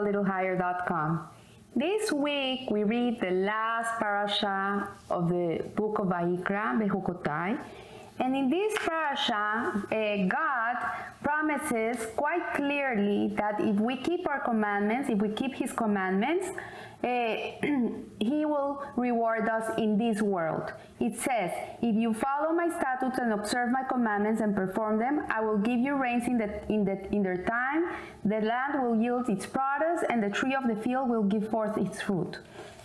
livealittlehigher.com. This week we read the last parasha of the book of Vayikra, Behukotai, and in this parasha, uh, God promises quite clearly that if we keep our commandments, if we keep His commandments, uh, he will reward us in this world. It says, If you follow my statutes and observe my commandments and perform them, I will give you rains in, the, in, the, in their time, the land will yield its produce, and the tree of the field will give forth its fruit.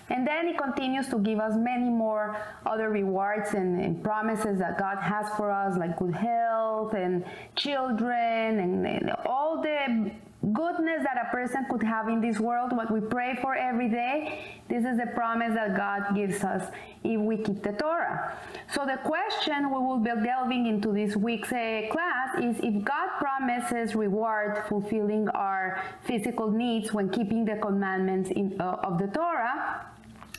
And then he continues to give us many more other rewards and, and promises that God has for us, like good health and children and, and all the goodness that a person could have in this world, what we pray for every day, this is the promise that God gives us if we keep the Torah. So the question we will be delving into this week's uh, class is if God promises reward fulfilling our physical needs when keeping the commandments in, uh, of the Torah,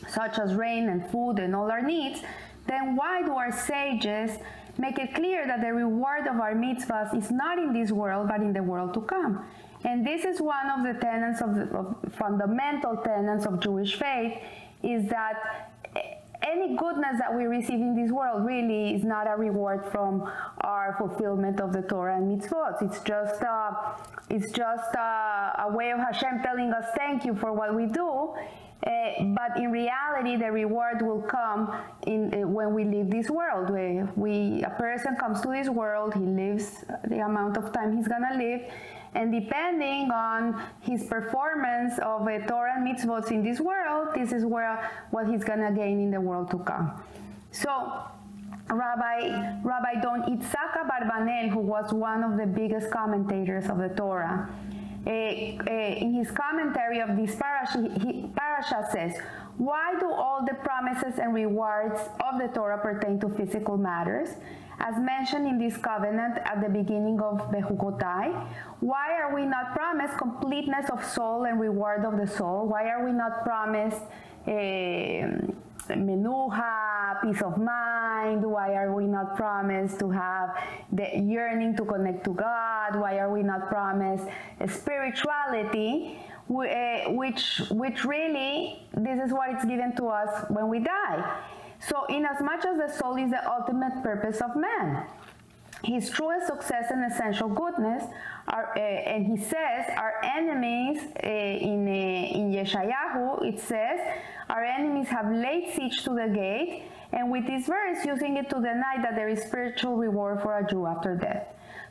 such as rain and food and all our needs, then why do our sages make it clear that the reward of our mitzvahs is not in this world but in the world to come? And this is one of the tenets of, the, of fundamental tenets of Jewish faith is that any goodness that we receive in this world really is not a reward from our fulfillment of the Torah and mitzvot. It's just uh, it's just uh, a way of Hashem telling us thank you for what we do, uh, but in reality, the reward will come in uh, when we leave this world. We, we, a person comes to this world, he lives the amount of time he's gonna live, and depending on his performance of a Torah and mitzvot in this world, this is where what he's gonna gain in the world to come. So. Rabbi, Rabbi Don Itzhak Abarbanel, who was one of the biggest commentators of the Torah, uh, in his commentary of this parasha, he, parasha says, why do all the promises and rewards of the Torah pertain to physical matters? As mentioned in this covenant at the beginning of Behukotai, why are we not promised completeness of soul and reward of the soul? Why are we not promised uh, menuha, peace of mind? Why are we not promised to have the yearning to connect to God? Why are we not promised spirituality? Eh, which, which really, this is what it's given to us when we die. So, in as much as the soul is the ultimate purpose of man, his truest success and essential goodness are, uh, and he says, our enemies uh, in, uh, in Yeshayahu, it says, our enemies have laid siege to the gate, and with this verse, using it to deny that there is spiritual reward for a Jew after death.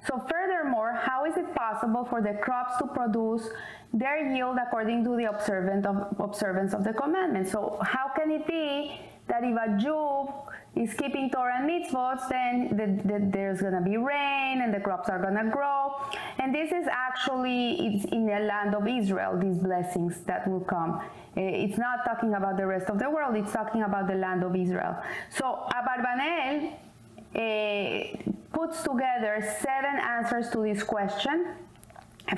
So furthermore, how is it possible for the crops to produce their yield according to the observance of, observance of the commandment? So how can it be that if a Jew is keeping Torah and mitzvot, then the, the, there's going to be rain and the crops are going to grow. And this is actually it's in the land of Israel, these blessings that will come. Eh, it's not talking about the rest of the world, it's talking about the land of Israel. So Abarbanel uh, puts together seven answers to this question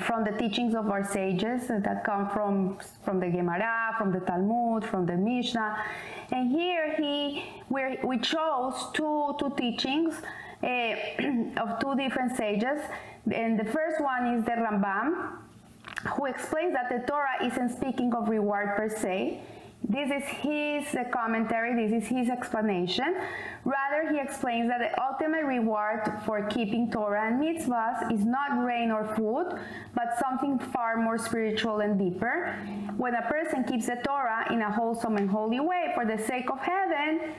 from the teachings of our sages that come from, from the Gemara, from the Talmud, from the Mishnah. And here he, we chose two, two teachings uh, of two different sages. And the first one is the Rambam, who explains that the Torah isn't speaking of reward per se, this is his uh, commentary, this is his explanation. Rather, he explains that the ultimate reward for keeping Torah and mitzvahs is not grain or food, but something far more spiritual and deeper. When a person keeps the Torah in a wholesome and holy way for the sake of heaven,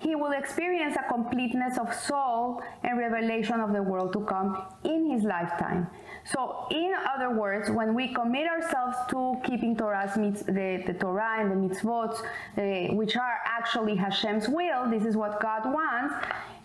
he will experience a completeness of soul and revelation of the world to come in his lifetime. So, in other words, when we commit ourselves to keeping Torah's the, the Torah and the mitzvot, uh, which are actually Hashem's will, this is what God wants,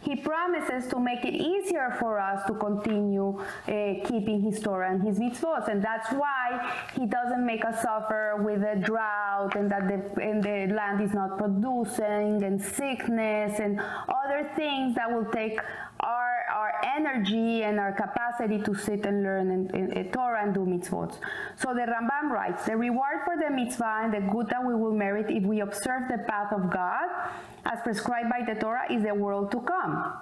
He promises to make it easier for us to continue uh, keeping His Torah and His mitzvot. And that's why He doesn't make us suffer with a drought and that the, and the land is not producing and sickness and other things that will take our, our energy and our capacity to sit and learn and, in, in Torah and do mitzvot. So the Rambam writes, the reward for the mitzvah and the good that we will merit if we observe the path of God as prescribed by the Torah is the world to come.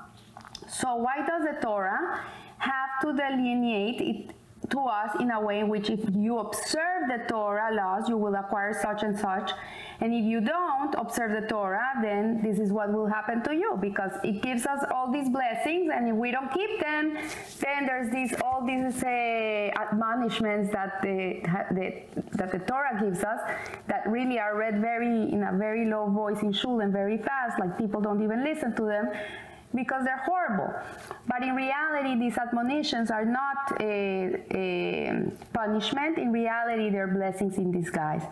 So why does the Torah have to delineate it to us in a way in which if you observe the Torah laws, you will acquire such and such. And if you don't observe the Torah, then this is what will happen to you because it gives us all these blessings. And if we don't keep them, then there's these all these uh, admonishments that the, the, that the Torah gives us that really are read very in a very low voice in shul and very fast, like people don't even listen to them because they're horrible. But in reality, these admonitions are not a, a, punishment. In reality, they're blessings in disguise.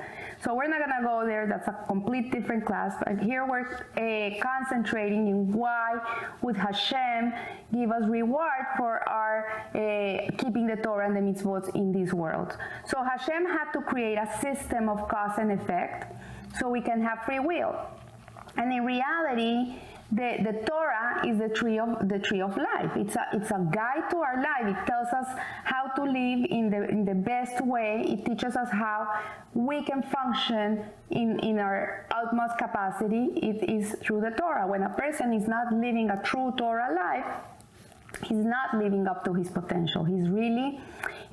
So we're not going to go there. That's a complete different class. But here we're uh, concentrating in why would Hashem give us reward for our uh, keeping the Torah and the mitzvot in this world. So Hashem had to create a system of cause and effect so we can have free will. And in reality, the, the Torah is the tree of the tree of life. It's a it's a guide to our life. It tells us how to live in the in the best way. It teaches us how we can function in, in our utmost capacity. It is through the Torah. When a person is not living a true Torah life, he's not living up to his potential. He's really,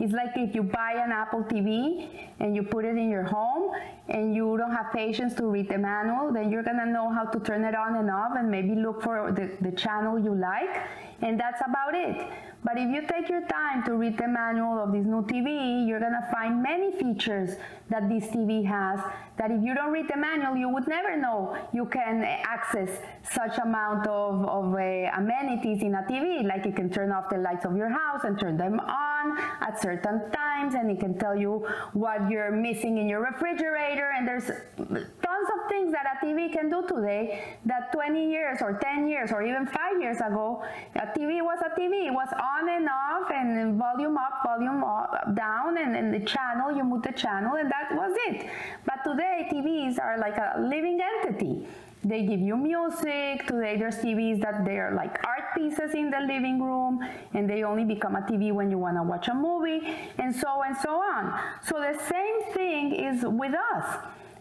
it's like if you buy an Apple TV and you put it in your home and you don't have patience to read the manual, then you're gonna know how to turn it on and off and maybe look for the, the channel you like, and that's about it. But if you take your time to read the manual of this new TV, you're gonna find many features that this TV has that if you don't read the manual, you would never know you can access such amount of, of uh, amenities in a TV. Like you can turn off the lights of your house and turn them on at certain times, and it can tell you what you're missing in your refrigerator. And there's tons of things that a TV can do today that 20 years or 10 years or even five years ago, a TV was a TV. It was on and off and volume up, volume up, down, and, and the channel, you move the channel, and that was it. But today, TVs are like a living entity. They give you music. Today, there's TVs that they're like art pieces in the living room, and they only become a TV when you want to watch a movie, and so and so on. So the same thing is with us.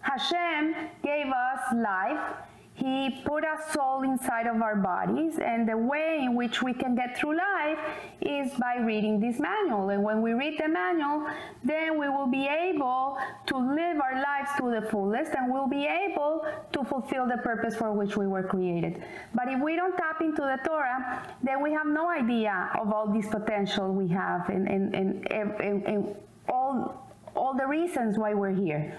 Hashem gave us life he put a soul inside of our bodies, and the way in which we can get through life is by reading this manual. And when we read the manual, then we will be able to live our lives to the fullest and we'll be able to fulfill the purpose for which we were created. But if we don't tap into the Torah, then we have no idea of all this potential we have and, and, and, and, all, all the reasons why we're here.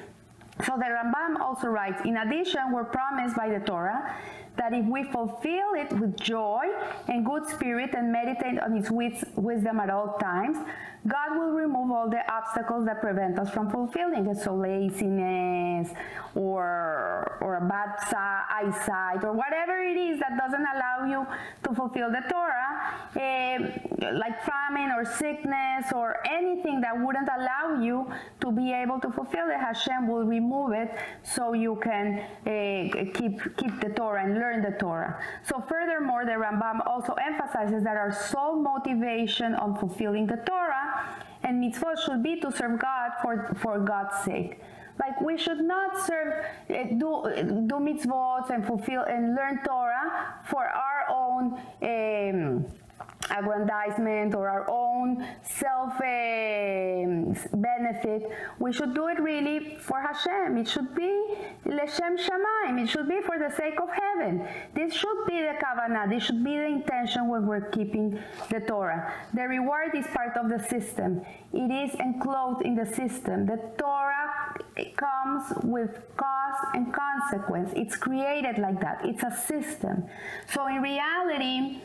So the Rambam also writes, in addition, we're promised by the Torah that if we fulfill it with joy and good spirit and meditate on its wisdom at all times, God will remove all the obstacles that prevent us from fulfilling it. So laziness or, or a bad eyesight or whatever it is that doesn't allow you to fulfill the Torah, eh, like famine or sickness or anything that wouldn't allow you to be able to fulfill it, Hashem will remove it so you can uh, keep, keep the Torah and learn the Torah. So furthermore, the Rambam also emphasizes that our sole motivation on fulfilling the Torah and mitzvot should be to serve God for, for God's sake. Like we should not serve, uh, do, do mitzvot and fulfill and learn Torah for our own um, aggrandizement or our own self uh, benefit. We should do it really for Hashem. It should be Leshem Shamaim. It should be for the sake of heaven. This should be the kavanah. This should be the intention when we're keeping the Torah. The reward is part of the system. It is enclosed in the system. The Torah comes with cause and consequence. It's created like that. It's a system. So in reality,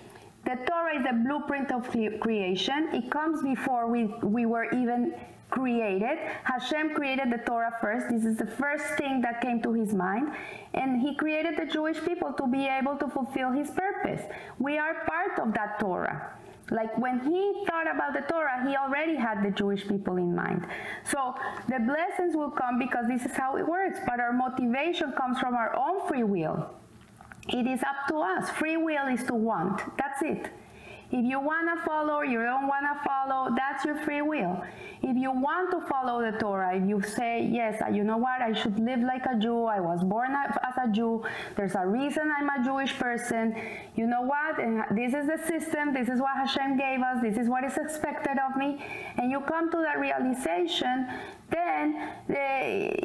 the Torah is a blueprint of creation. It comes before we, we were even created. Hashem created the Torah first. This is the first thing that came to his mind. And he created the Jewish people to be able to fulfill his purpose. We are part of that Torah. Like when he thought about the Torah, he already had the Jewish people in mind. So the blessings will come because this is how it works. But our motivation comes from our own free will. It is up to us. Free will is to want. That's it. If you want to follow or you don't want to follow, that's your free will. If you want to follow the Torah, if you say, yes, you know what, I should live like a Jew, I was born as a Jew, there's a reason I'm a Jewish person, you know what, and this is the system, this is what Hashem gave us, this is what is expected of me, and you come to that realization, then the,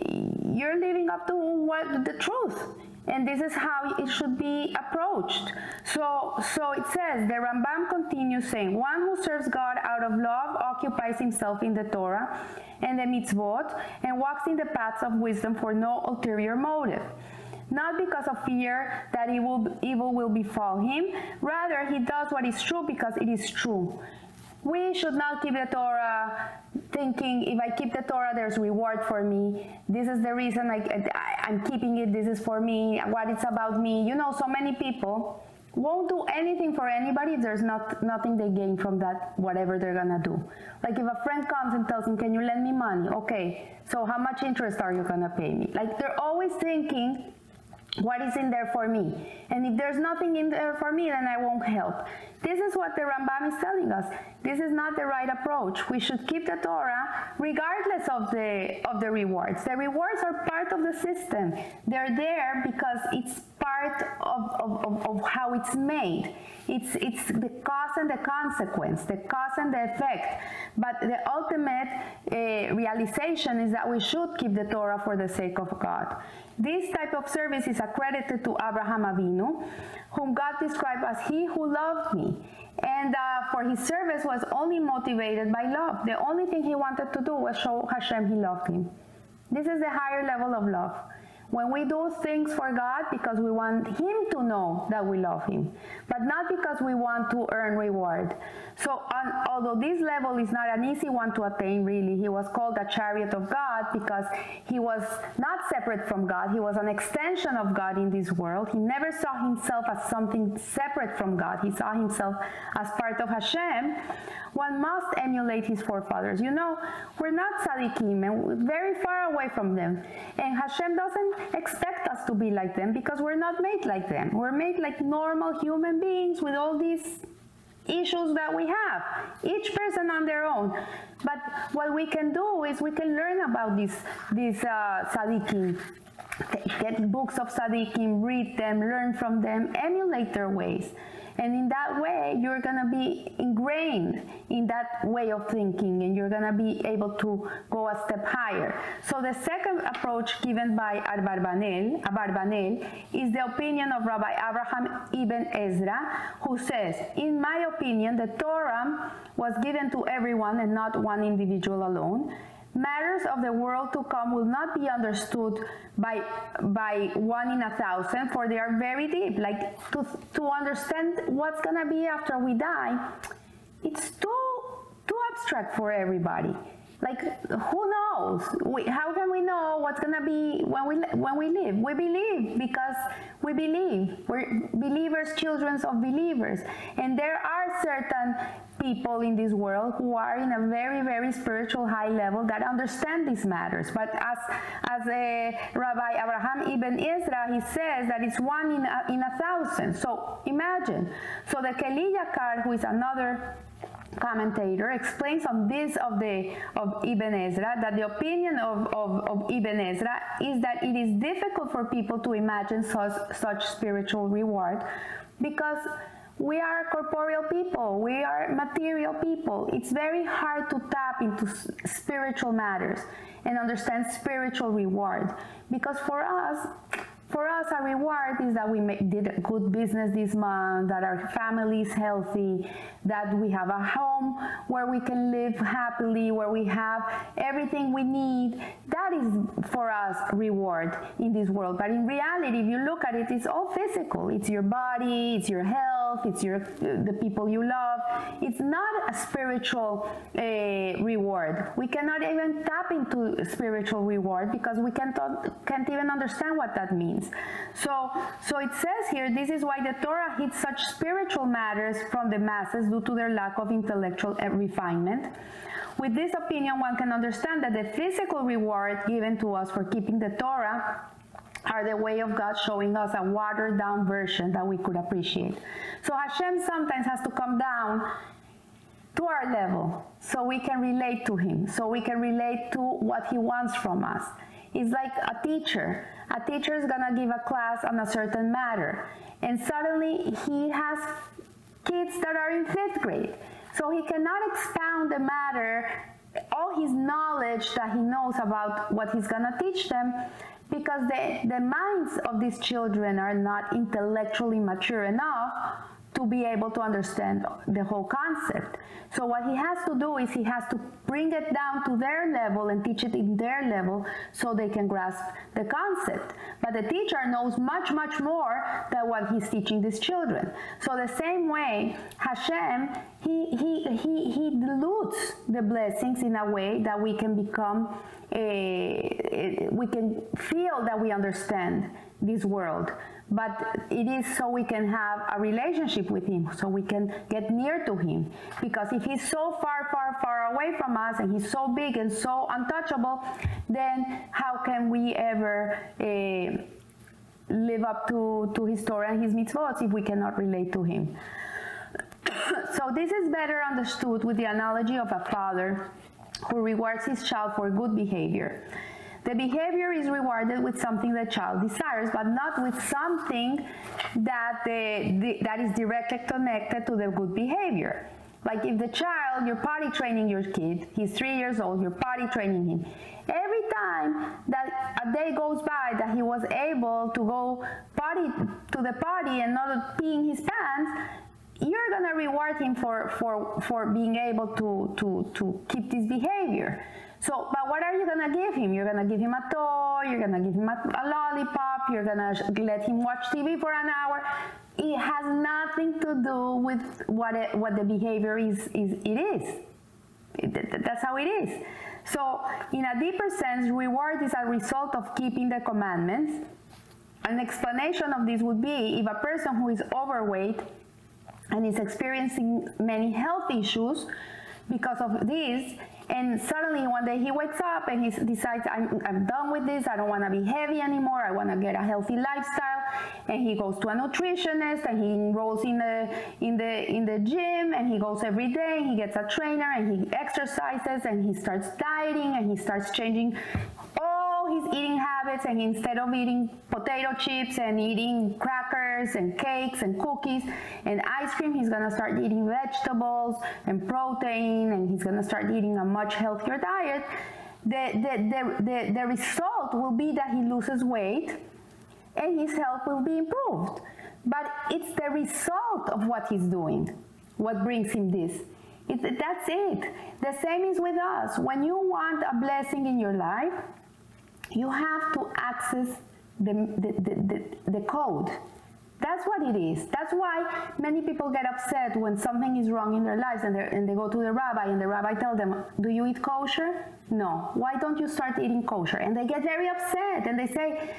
you're living up to what the truth and this is how it should be approached. So, so it says, the Rambam continues saying, one who serves God out of love occupies himself in the Torah and the mitzvot and walks in the paths of wisdom for no ulterior motive not because of fear that evil, evil will befall him. Rather, he does what is true because it is true. We should not keep the Torah thinking if I keep the Torah, there's reward for me. This is the reason I, am keeping it. This is for me. What it's about me. You know, so many people won't do anything for anybody if there's not nothing they gain from that whatever they're gonna do like if a friend comes and tells them can you lend me money okay so how much interest are you gonna pay me like they're always thinking what is in there for me and if there's nothing in there for me then i won't help this is what the Rambam is telling us. This is not the right approach. We should keep the Torah regardless of the of the rewards. The rewards are part of the system. They're there because it's part of, of, of, of how it's made. It's, it's the cause and the consequence, the cause and the effect. But the ultimate uh, realization is that we should keep the Torah for the sake of God. This type of service is accredited to Abraham Avinu, whom God described as he who loved me. And uh, for his service was only motivated by love. The only thing he wanted to do was show Hashem he loved him. This is the higher level of love. When we do things for God because we want Him to know that we love Him, but not because we want to earn reward. So, although this level is not an easy one to attain, really, He was called a chariot of God because He was not separate from God. He was an extension of God in this world. He never saw Himself as something separate from God. He saw Himself as part of Hashem. One must emulate his forefathers. You know, we're not tzaddikim and we're very far away from them. And Hashem doesn't expect us to be like them because we're not made like them. We're made like normal human beings with all these issues that we have, each person on their own. But what we can do is we can learn about these, these uh, tzaddikim, get books of tzaddikim, read them, learn from them, emulate their ways. And in that way, you're going to be ingrained in that way of thinking and you're going to be able to go a step higher. So the second approach given by Abarbanel, Abarbanel is the opinion of Rabbi Abraham ibn Ezra, who says, in my opinion, the Torah was given to everyone and not one individual alone matters of the world to come will not be understood by by one in a thousand for they are very deep. Like to to understand what's going to be after we die it's too too abstract for everybody like who knows? We, how can we know what's gonna be when we when we live? We believe because we believe. We're believers children of believers. And there are certain people in this world who are in a very very spiritual high level that understand these matters. But as as uh, rabbi abraham ibn ezra he says that it's one in a, in a thousand. So imagine. So the Keli Yakar who is another commentator explains on this of the of Ibn Ezra that the opinion of, of, of, Ibn Ezra is that it is difficult for people to imagine such, such spiritual reward because we are corporeal people, we are material people. It's very hard to tap into spiritual matters and understand spiritual reward because for us for us, a reward is that we did good business this month, that our family is healthy, that we have a home where we can live happily, where we have everything we need. That is for us reward in this world. But in reality, if you look at it, it's all physical. It's your body, it's your health, it's your the people you love. It's not a spiritual uh, reward. We cannot even tap into spiritual reward because we can't can't even understand what that means means. So, so it says here, this is why the Torah hits such spiritual matters from the masses due to their lack of intellectual eh, refinement. With this opinion, one can understand that the physical reward given to us for keeping the Torah are the way of God showing us a watered down version that we could appreciate. So Hashem sometimes has to come down to our level so we can relate to Him, so we can relate to what He wants from us. It's like a teacher. A teacher is to give a class on a certain matter, and suddenly he has kids that are in fifth grade. So he cannot expound the matter, all his knowledge that he knows about what he's to teach them, because the, the minds of these children are not intellectually mature enough to be able to understand the whole concept. So what he has to do is he has to bring it down to their level and teach it in their level so they can grasp the concept. But the teacher knows much, much more than what he's teaching these children. So the same way, Hashem, he, he, he, he dilutes the blessings in a way that we can become, a, we can feel that we understand this world. But it is so we can have a relationship with him so we can get near to him. Because if he's so far far far away from us and he's so big and so untouchable then how can we ever uh, live up to, to his Torah and his mitzvot if we cannot relate to him so this is better understood with the analogy of a father who rewards his child for good behavior the behavior is rewarded with something the child desires, but not with something that, the, the, that is directly connected to the good behavior. Like if the child, you're potty training your kid, he's three years old, you're potty training him. Every time that a day goes by that he was able to go potty to the potty and not peeing his pants, you're gonna reward him for, for, for being able to, to, to keep this behavior. So, but what are you gonna give him? You're gonna give him a toy, you're gonna give him a, a lollipop, you're gonna let him watch TV for an hour. It has nothing to do with what it, what the behavior is. is it is. It, that's how it is. So, in a deeper sense, reward is a result of keeping the commandments. An explanation of this would be if a person who is overweight and is experiencing many health issues because of this, and suddenly one day he wakes up and he decides, I'm, I'm done with this. I don't want to be heavy anymore. I want to get a healthy lifestyle. And he goes to a nutritionist and he enrolls in the, in the, in the gym and he goes every day. He gets a trainer and he exercises and he starts dieting and he starts changing all his eating habits and instead of eating potato chips and eating crackers and cakes and cookies and ice cream, he's gonna start eating vegetables and protein and he's gonna start eating a much healthier diet. The, the, the, the, the result will be that he loses weight and his health will be improved. But it's the result of what he's doing, what brings him this. It, that's it. The same is with us. When you want a blessing in your life, you have to access the, the, the, the, the code. That's what it is. That's why many people get upset when something is wrong in their lives and, and, they go to the rabbi and the rabbi tell them, do you eat kosher? No. Why don't you start eating kosher? And they get very upset and they say,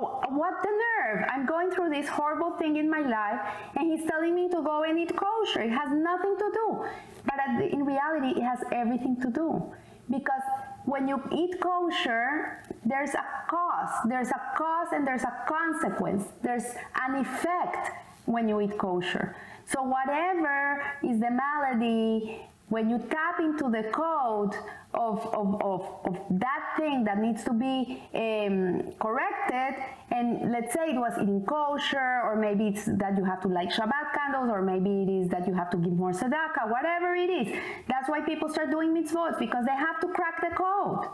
oh, what the nerve? I'm going through this horrible thing in my life and he's telling me to go and eat kosher. It has nothing to do. But in reality, it has everything to do because when you eat kosher, there's a cause. There's a cause and there's a consequence. There's an effect when you eat kosher. So whatever is the malady, when you tap into the code of, of, of, of that thing that needs to be um, corrected, and let's say it was eating kosher, or maybe it's that you have to light Shabbat candles, or maybe it is that you have to give more tzedakah, whatever it is. That's why people start doing mitzvot, because they have to crack the code.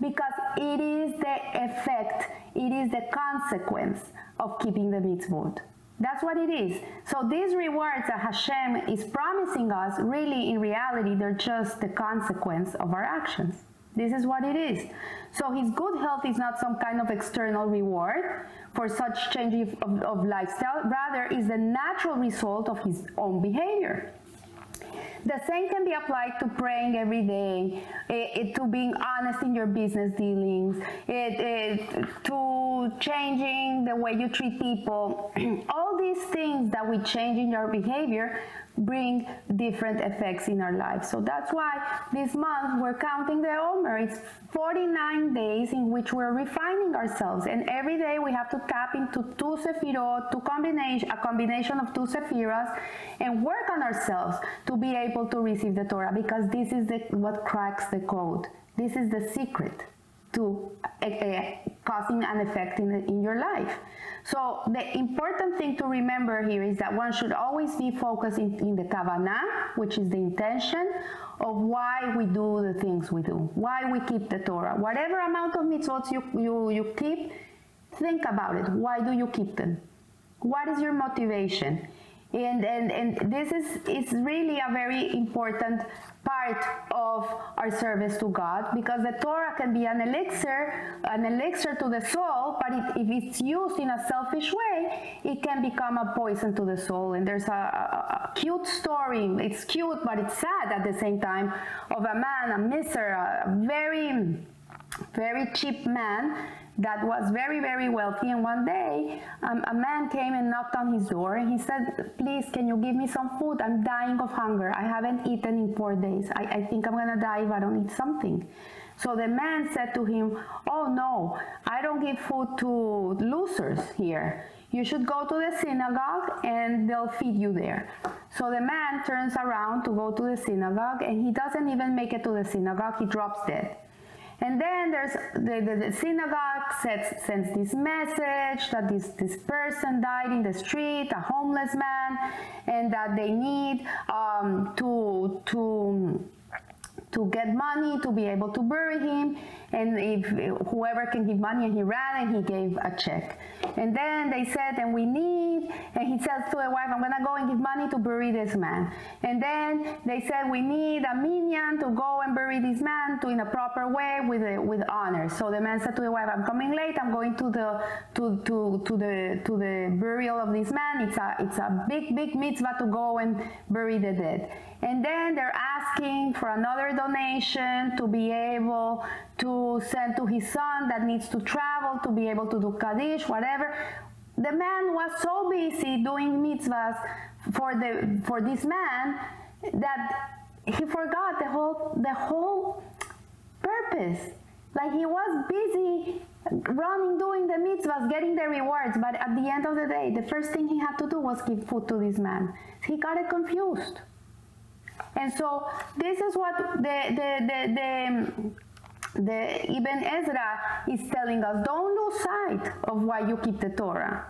Because it is the effect, it is the consequence of keeping the mitzvot. That's what it is. So these rewards that Hashem is promising us, really in reality, they're just the consequence of our actions. This is what it is. So his good health is not some kind of external reward for such change of, of lifestyle, rather is the natural result of his own behavior. The same can be applied to praying every day, it, it, to being honest in your business dealings, it, to changing the way you treat people. All these things that we change in our behavior bring different effects in our lives. So that's why this month we're counting the Omer. It's 49 days in which we're refining ourselves, and every day we have to tap into two sephirot, two combination, a combination of two sephiras, and work on ourselves to be able to receive the Torah, because this is the, what cracks the code. This is the secret to causing an effect in, in your life. So the important thing to remember here is that one should always be focused in, in the kavanah, which is the intention of why we do the things we do, why we keep the Torah. Whatever amount of mitzvot you, you, you keep, think about it. Why do you keep them? What is your motivation? And, and, and this is it's really a very important part of our service to God because the Torah can be an elixir, an elixir to the soul, but it, if it's used in a selfish way, it can become a poison to the soul. And there's a, a, a cute story, it's cute, but it's sad at the same time, of a man, a miser, a very, very cheap man that was very, very wealthy. And one day, um, a man came and knocked on his door and he said, Please, can you give me some food? I'm dying of hunger. I haven't eaten in four days. I, I think I'm going to die if I don't eat something. So the man said to him, Oh no, I don't give food to losers here. You should go to the synagogue and they'll feed you there. So the man turns around to go to the synagogue and he doesn't even make it to the synagogue, he drops dead. And then there's the, the, the synagogue sets, sends this message that this, this person died in the street, a homeless man, and that they need um, to, to to get money to be able to bury him and if whoever can give money and he ran and he gave a check. And then they said and we need and he says to the wife i'm gonna go and give money to bury this man. And then they said we need a minyan to go and bury this man to in a proper way with a, with honor. So the man said to the wife i'm coming late. I'm going to the to to to the to the burial of this man. It's a it's a big big mitzvah to go and bury the dead. And then they're asking for another donation to be able to send to his son that needs to travel to be able to do Kaddish, whatever. The man was so busy doing mitzvahs for the for this man that he forgot the whole the whole purpose. Like he was busy running, doing the mitzvahs, getting the rewards, but at the end of the day, the first thing he had to do was give food to this man. He got it confused. And so this is what the, the, the, the, the Ibn Ezra is telling us. Don't lose sight of why you keep the Torah.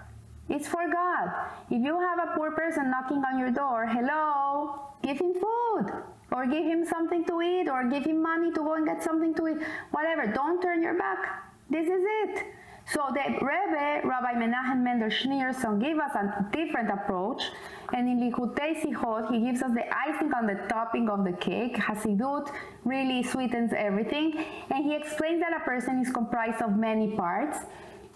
It's for God. If you have a poor person knocking on your door, hello, give him food or give him something to eat or give him money to go and get something to eat, whatever. Don't turn your back. This is it. So the Rebbe, Rabbi Menachem Mendel Schneerson, gave us a different approach. And in Likutei Sichot, he gives us the icing on the topping of the cake. Hasidut really sweetens everything. And he explains that a person is comprised of many parts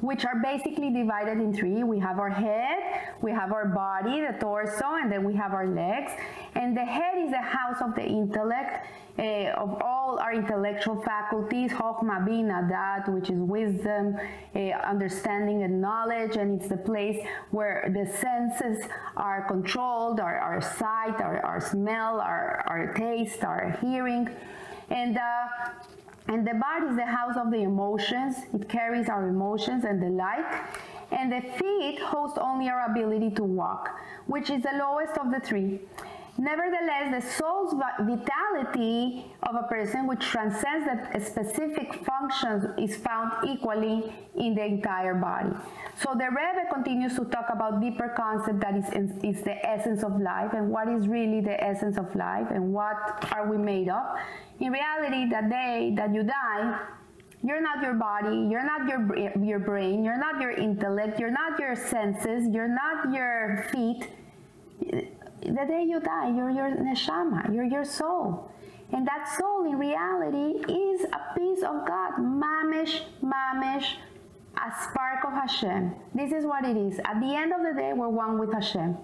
which are basically divided in three. We have our head, we have our body, the torso, and then we have our legs. And the head is the house of the intellect, uh, of all our intellectual faculties, Chokhmah, Bina, Da'at, which is wisdom, uh, understanding, and knowledge. And it's the place where the senses are controlled, our, our sight, our, our smell, our, our taste, our hearing. And uh, and the body is the house of the emotions. It carries our emotions and the like. And the feet host only our ability to walk, which is the lowest of the three. Nevertheless, the soul's vitality of a person, which transcends the specific functions, is found equally in the entire body. So the Rebbe continues to talk about deeper concept that is, is the essence of life and what is really the essence of life and what are we made of. In reality, the day that you die, you're not your body, you're not your, your brain, you're not your intellect, you're not your senses, you're not your feet the day you die, you're your neshama, you're your soul. And that soul in reality is a piece of God, mamish, mamish, a spark of Hashem. This is what it is. At the end of the day, we're one with Hashem.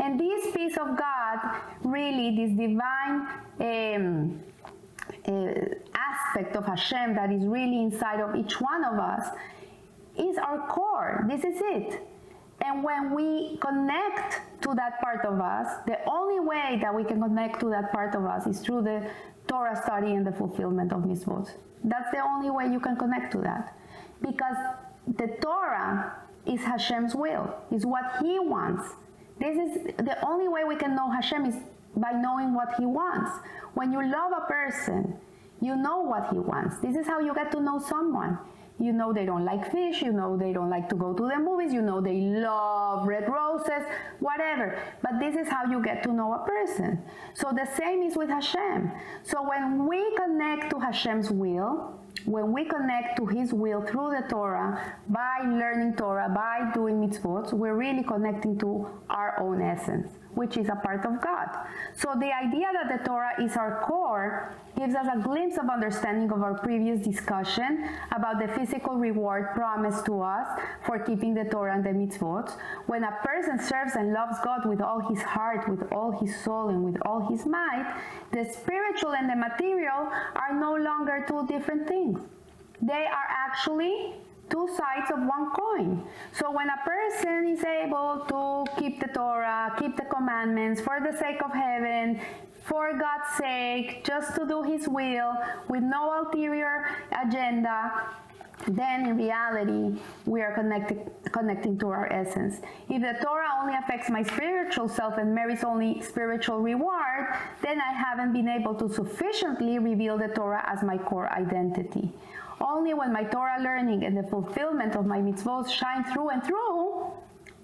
And this piece of God, really, this divine um, uh, aspect of Hashem that is really inside of each one of us, is our core. This is it. And when we connect to that part of us, the only way that we can connect to that part of us is through the Torah study and the fulfillment of mitzvot. That's the only way you can connect to that. Because the Torah is Hashem's will, is what He wants. This is the only way we can know Hashem is by knowing what He wants. When you love a person, you know what He wants. This is how you get to know someone. You know they don't like fish, you know they don't like to go to the movies, you know they love red roses, whatever. But this is how you get to know a person. So the same is with Hashem. So when we connect to Hashem's will, when we connect to His will through the Torah, by learning Torah, by doing mitzvot, we're really connecting to our own essence which is a part of God. So the idea that the Torah is our core gives us a glimpse of understanding of our previous discussion about the physical reward promised to us for keeping the Torah and the mitzvot. When a person serves and loves God with all his heart, with all his soul, and with all his might, the spiritual and the material are no longer two different things. They are actually two sides of one coin. So when a person is able to keep the Torah, keep the commandments for the sake of heaven, for God's sake, just to do His will, with no ulterior agenda, then in reality we are connected, connecting to our essence. If the Torah only affects my spiritual self and merits only spiritual reward, then I haven't been able to sufficiently reveal the Torah as my core identity. Only when my Torah learning and the fulfillment of my mitzvot shine through and through,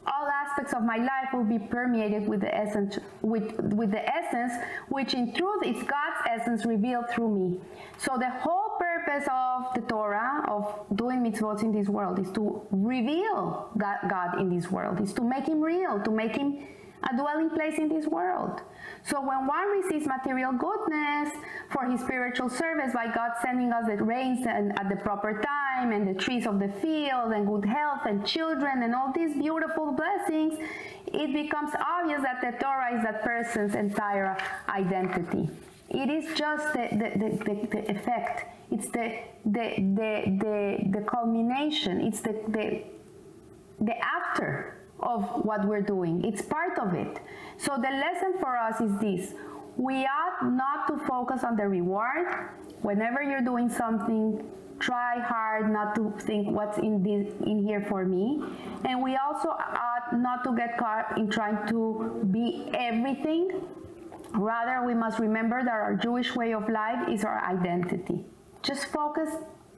all aspects of my life will be permeated with the essence with, with the essence which in truth is God's essence revealed through me. So the whole purpose of the Torah, of doing mitzvot in this world, is to reveal God, God in this world, is to make him real, to make him a dwelling place in this world. So when one receives material goodness for his spiritual service by God sending us the rains and at the proper time and the trees of the field and good health and children and all these beautiful blessings, it becomes obvious that the Torah is that person's entire identity. It is just the, the, the, the effect. It's the, the, the, the, the culmination. It's the, the, the after of what we're doing. It's part of it. So the lesson for us is this. We ought not to focus on the reward. Whenever you're doing something, try hard not to think what's in this in here for me. And we also ought not to get caught in trying to be everything. Rather, we must remember that our Jewish way of life is our identity. Just focus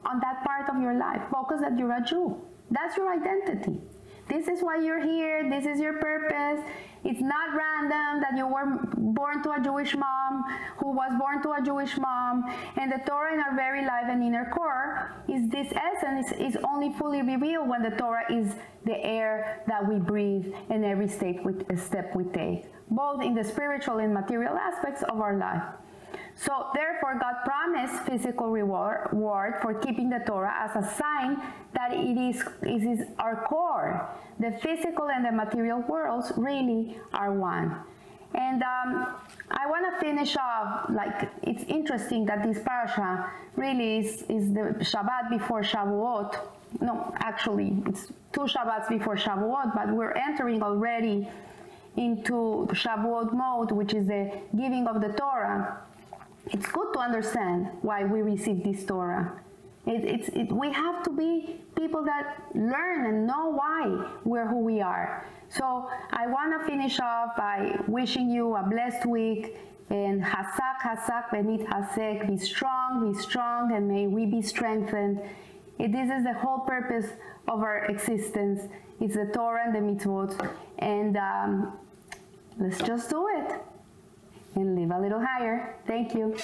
on that part of your life. Focus that you're a Jew. That's your identity. This is why you're here. This is your purpose. It's not random that you were born to a Jewish mom who was born to a Jewish mom. And the Torah in our very life and inner core is this essence is only fully revealed when the Torah is the air that we breathe in every step we, step we take, both in the spiritual and material aspects of our life. So therefore, God promised physical reward for keeping the Torah as a sign that it is, it is our core. The physical and the material worlds really are one. And um, I want to finish off, like, it's interesting that this parasha really is, is the Shabbat before Shavuot. No, actually, it's two Shabbats before Shavuot, but we're entering already into Shavuot mode, which is the giving of the Torah it's good to understand why we receive this Torah. It, it's, it, we have to be people that learn and know why we're who we are. So I want to finish off by wishing you a blessed week and Hasak, Hasak, Benit Hasek, be strong, be strong, and may we be strengthened. This is the whole purpose of our existence. It's the Torah and the mitzvot. And um, let's just do it and live a little higher. Thank you.